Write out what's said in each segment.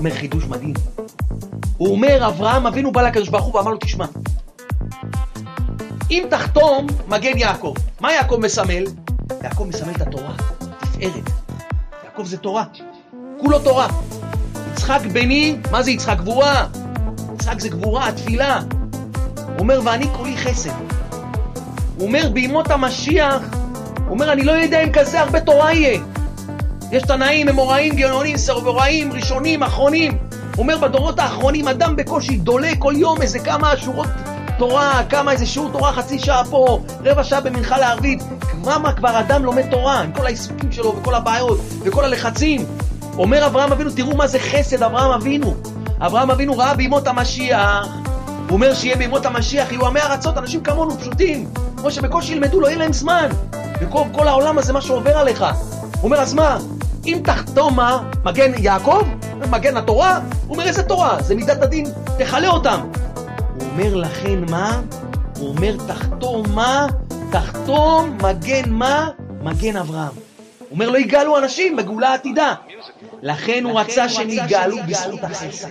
אומר חידוש מדהים. הוא אומר, אברהם אבינו בא לקדוש ברוך הוא ואמר לו, תשמע, אם תחתום, מגן יעקב. מה יעקב מסמל? יעקב מסמל את התורה, תפארת. יעקב זה תורה, כולו תורה. יצחק בני, מה זה יצחק? גבורה. יצחק זה גבורה, התפילה. הוא אומר, ואני כולי חסד. הוא אומר, בימות המשיח, הוא אומר, אני לא יודע אם כזה הרבה תורה יהיה. יש תנאים, אמוראים, גאונים, סרבוראים, ראשונים, אחרונים. אומר, בדורות האחרונים אדם בקושי דולה כל יום איזה כמה שורות תורה, כמה איזה שיעור תורה, חצי שעה פה, רבע שעה במנחה לערבית. כמה כבר אדם לומד תורה, עם כל העיסוקים שלו וכל הבעיות וכל הלחצים. אומר אברהם אבינו, תראו מה זה חסד אברהם אבינו. אברהם אבינו ראה בימות המשיח, הוא אומר שיהיה בימות המשיח, יהיו עמי ארצות, אנשים כמונו, פשוטים, כמו שבקושי ילמדו, לא יהיה להם זמן. וכל כל העולם הזה, מה שעובר עליך. הוא אומר, אז מה, אם תחתומה מגן יעקב, מגן התורה, הוא אומר, איזה תורה? זה מידת הדין, תכלה אותם. הוא אומר, לכן מה? הוא אומר, תחתום מה? תחתום מגן מה? מגן אברהם. הוא אומר, לא יגאלו אנשים בגאולה העתידה. לכן הוא רצה שהם יגאלו בזכות החסד.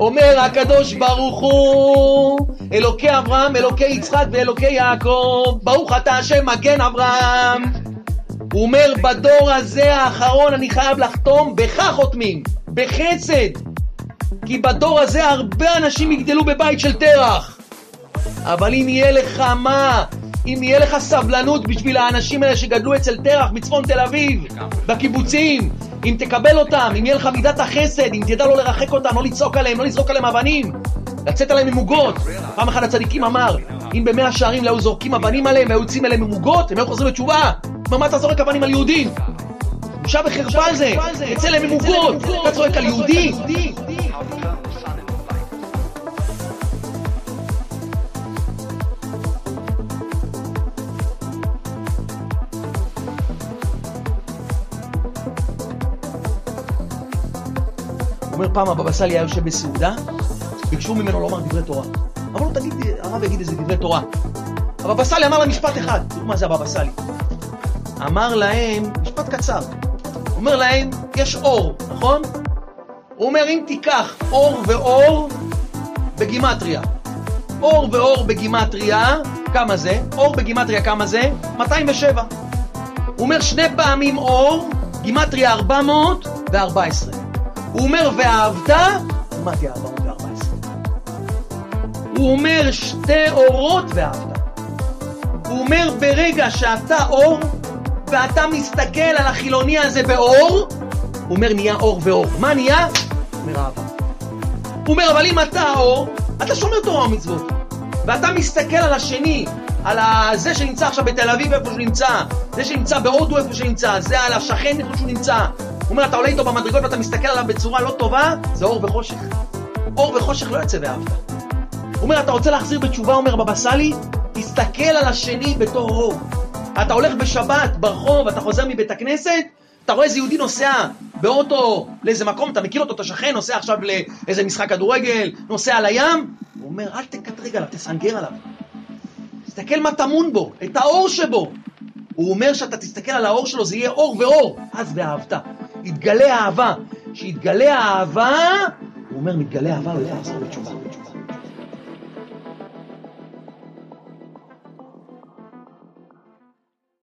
אומר הקדוש ברוך הוא, אלוקי אברהם, אלוקי יצחק ואלוקי יעקב, ברוך אתה השם מגן אברהם. הוא אומר, בדור הזה האחרון אני חייב לחתום, בך חותמים, בחסד. כי בדור הזה הרבה אנשים יגדלו בבית של תרח. אבל אם יהיה לך מה? אם יהיה לך סבלנות בשביל האנשים האלה שגדלו אצל תרח מצפון תל אביב, בקיבוצים, אם תקבל אותם, אם יהיה לך מידת החסד, אם תדע לא לרחק אותם, לא לצעוק עליהם, לא לזרוק עליהם אבנים, לצאת עליהם ממוגות. פעם אחת הצדיקים אמר, אם במאה שערים לא היו זורקים אבנים עליהם והיו יוצאים אליהם ממוגות, הם היו חוזרים בתשובה. אמר, מה אתה זורק אבנים על יהודים? בושה וחרפה זה, יצא להם ממוגות, אתה צועק על יהודי? אומר פעם הבבא סאלי היה יושב בסעודה, ביקשו ממנו לומר דברי תורה. אמרו לו, תגיד, הרב יגיד איזה דברי תורה. הבבא סאלי אמר להם משפט אחד, תראו מה זה הבבא סאלי. אמר להם, משפט קצר, אומר להם, יש אור, נכון? הוא אומר, אם תיקח אור ואור בגימטריה, אור ואור בגימטריה, כמה זה? אור בגימטריה כמה זה? 207. הוא אומר שני פעמים אור, גימטריה 414. הוא אומר, ואהבת? מה תהיה 414? הוא אומר, שתי אורות ואהבת. הוא אומר, ברגע שאתה אור, ואתה מסתכל על החילוני הזה באור, הוא אומר, נהיה אור ואור. מה נהיה? אומר, אהבה. הוא אומר, אבל אם אתה האור, אתה שומר תורה ומצוות. ואתה מסתכל על השני, על זה שנמצא עכשיו בתל אביב איפה שהוא נמצא, זה שנמצא בהודו איפה שנמצא, זה על השכן איפה שהוא נמצא. אומר, אתה עולה איתו במדרגות ואתה מסתכל עליו בצורה לא טובה, זה אור וחושך. אור וחושך לא יוצא באהבה. הוא אומר, אתה רוצה להחזיר בתשובה, אומר בבא סאלי, תסתכל על השני בתור אור. אתה הולך בשבת ברחוב, אתה חוזר מבית הכנסת, אתה רואה איזה יהודי נוסע באוטו לאיזה מקום, אתה מכיר אותו, אתה שכן, נוסע עכשיו לאיזה משחק כדורגל, נוסע לים, הוא אומר, אל תקטרג עליו, תסנגר עליו. תסתכל מה טמון בו, את האור שבו. הוא אומר שאתה תסתכל על האור שלו, זה יהיה אור ואור, אז ואהבת. יתגלה אהבה. שיתגלה אהבה, הוא אומר, מתגלה אהבה, הוא יכול לחזור בתשובה.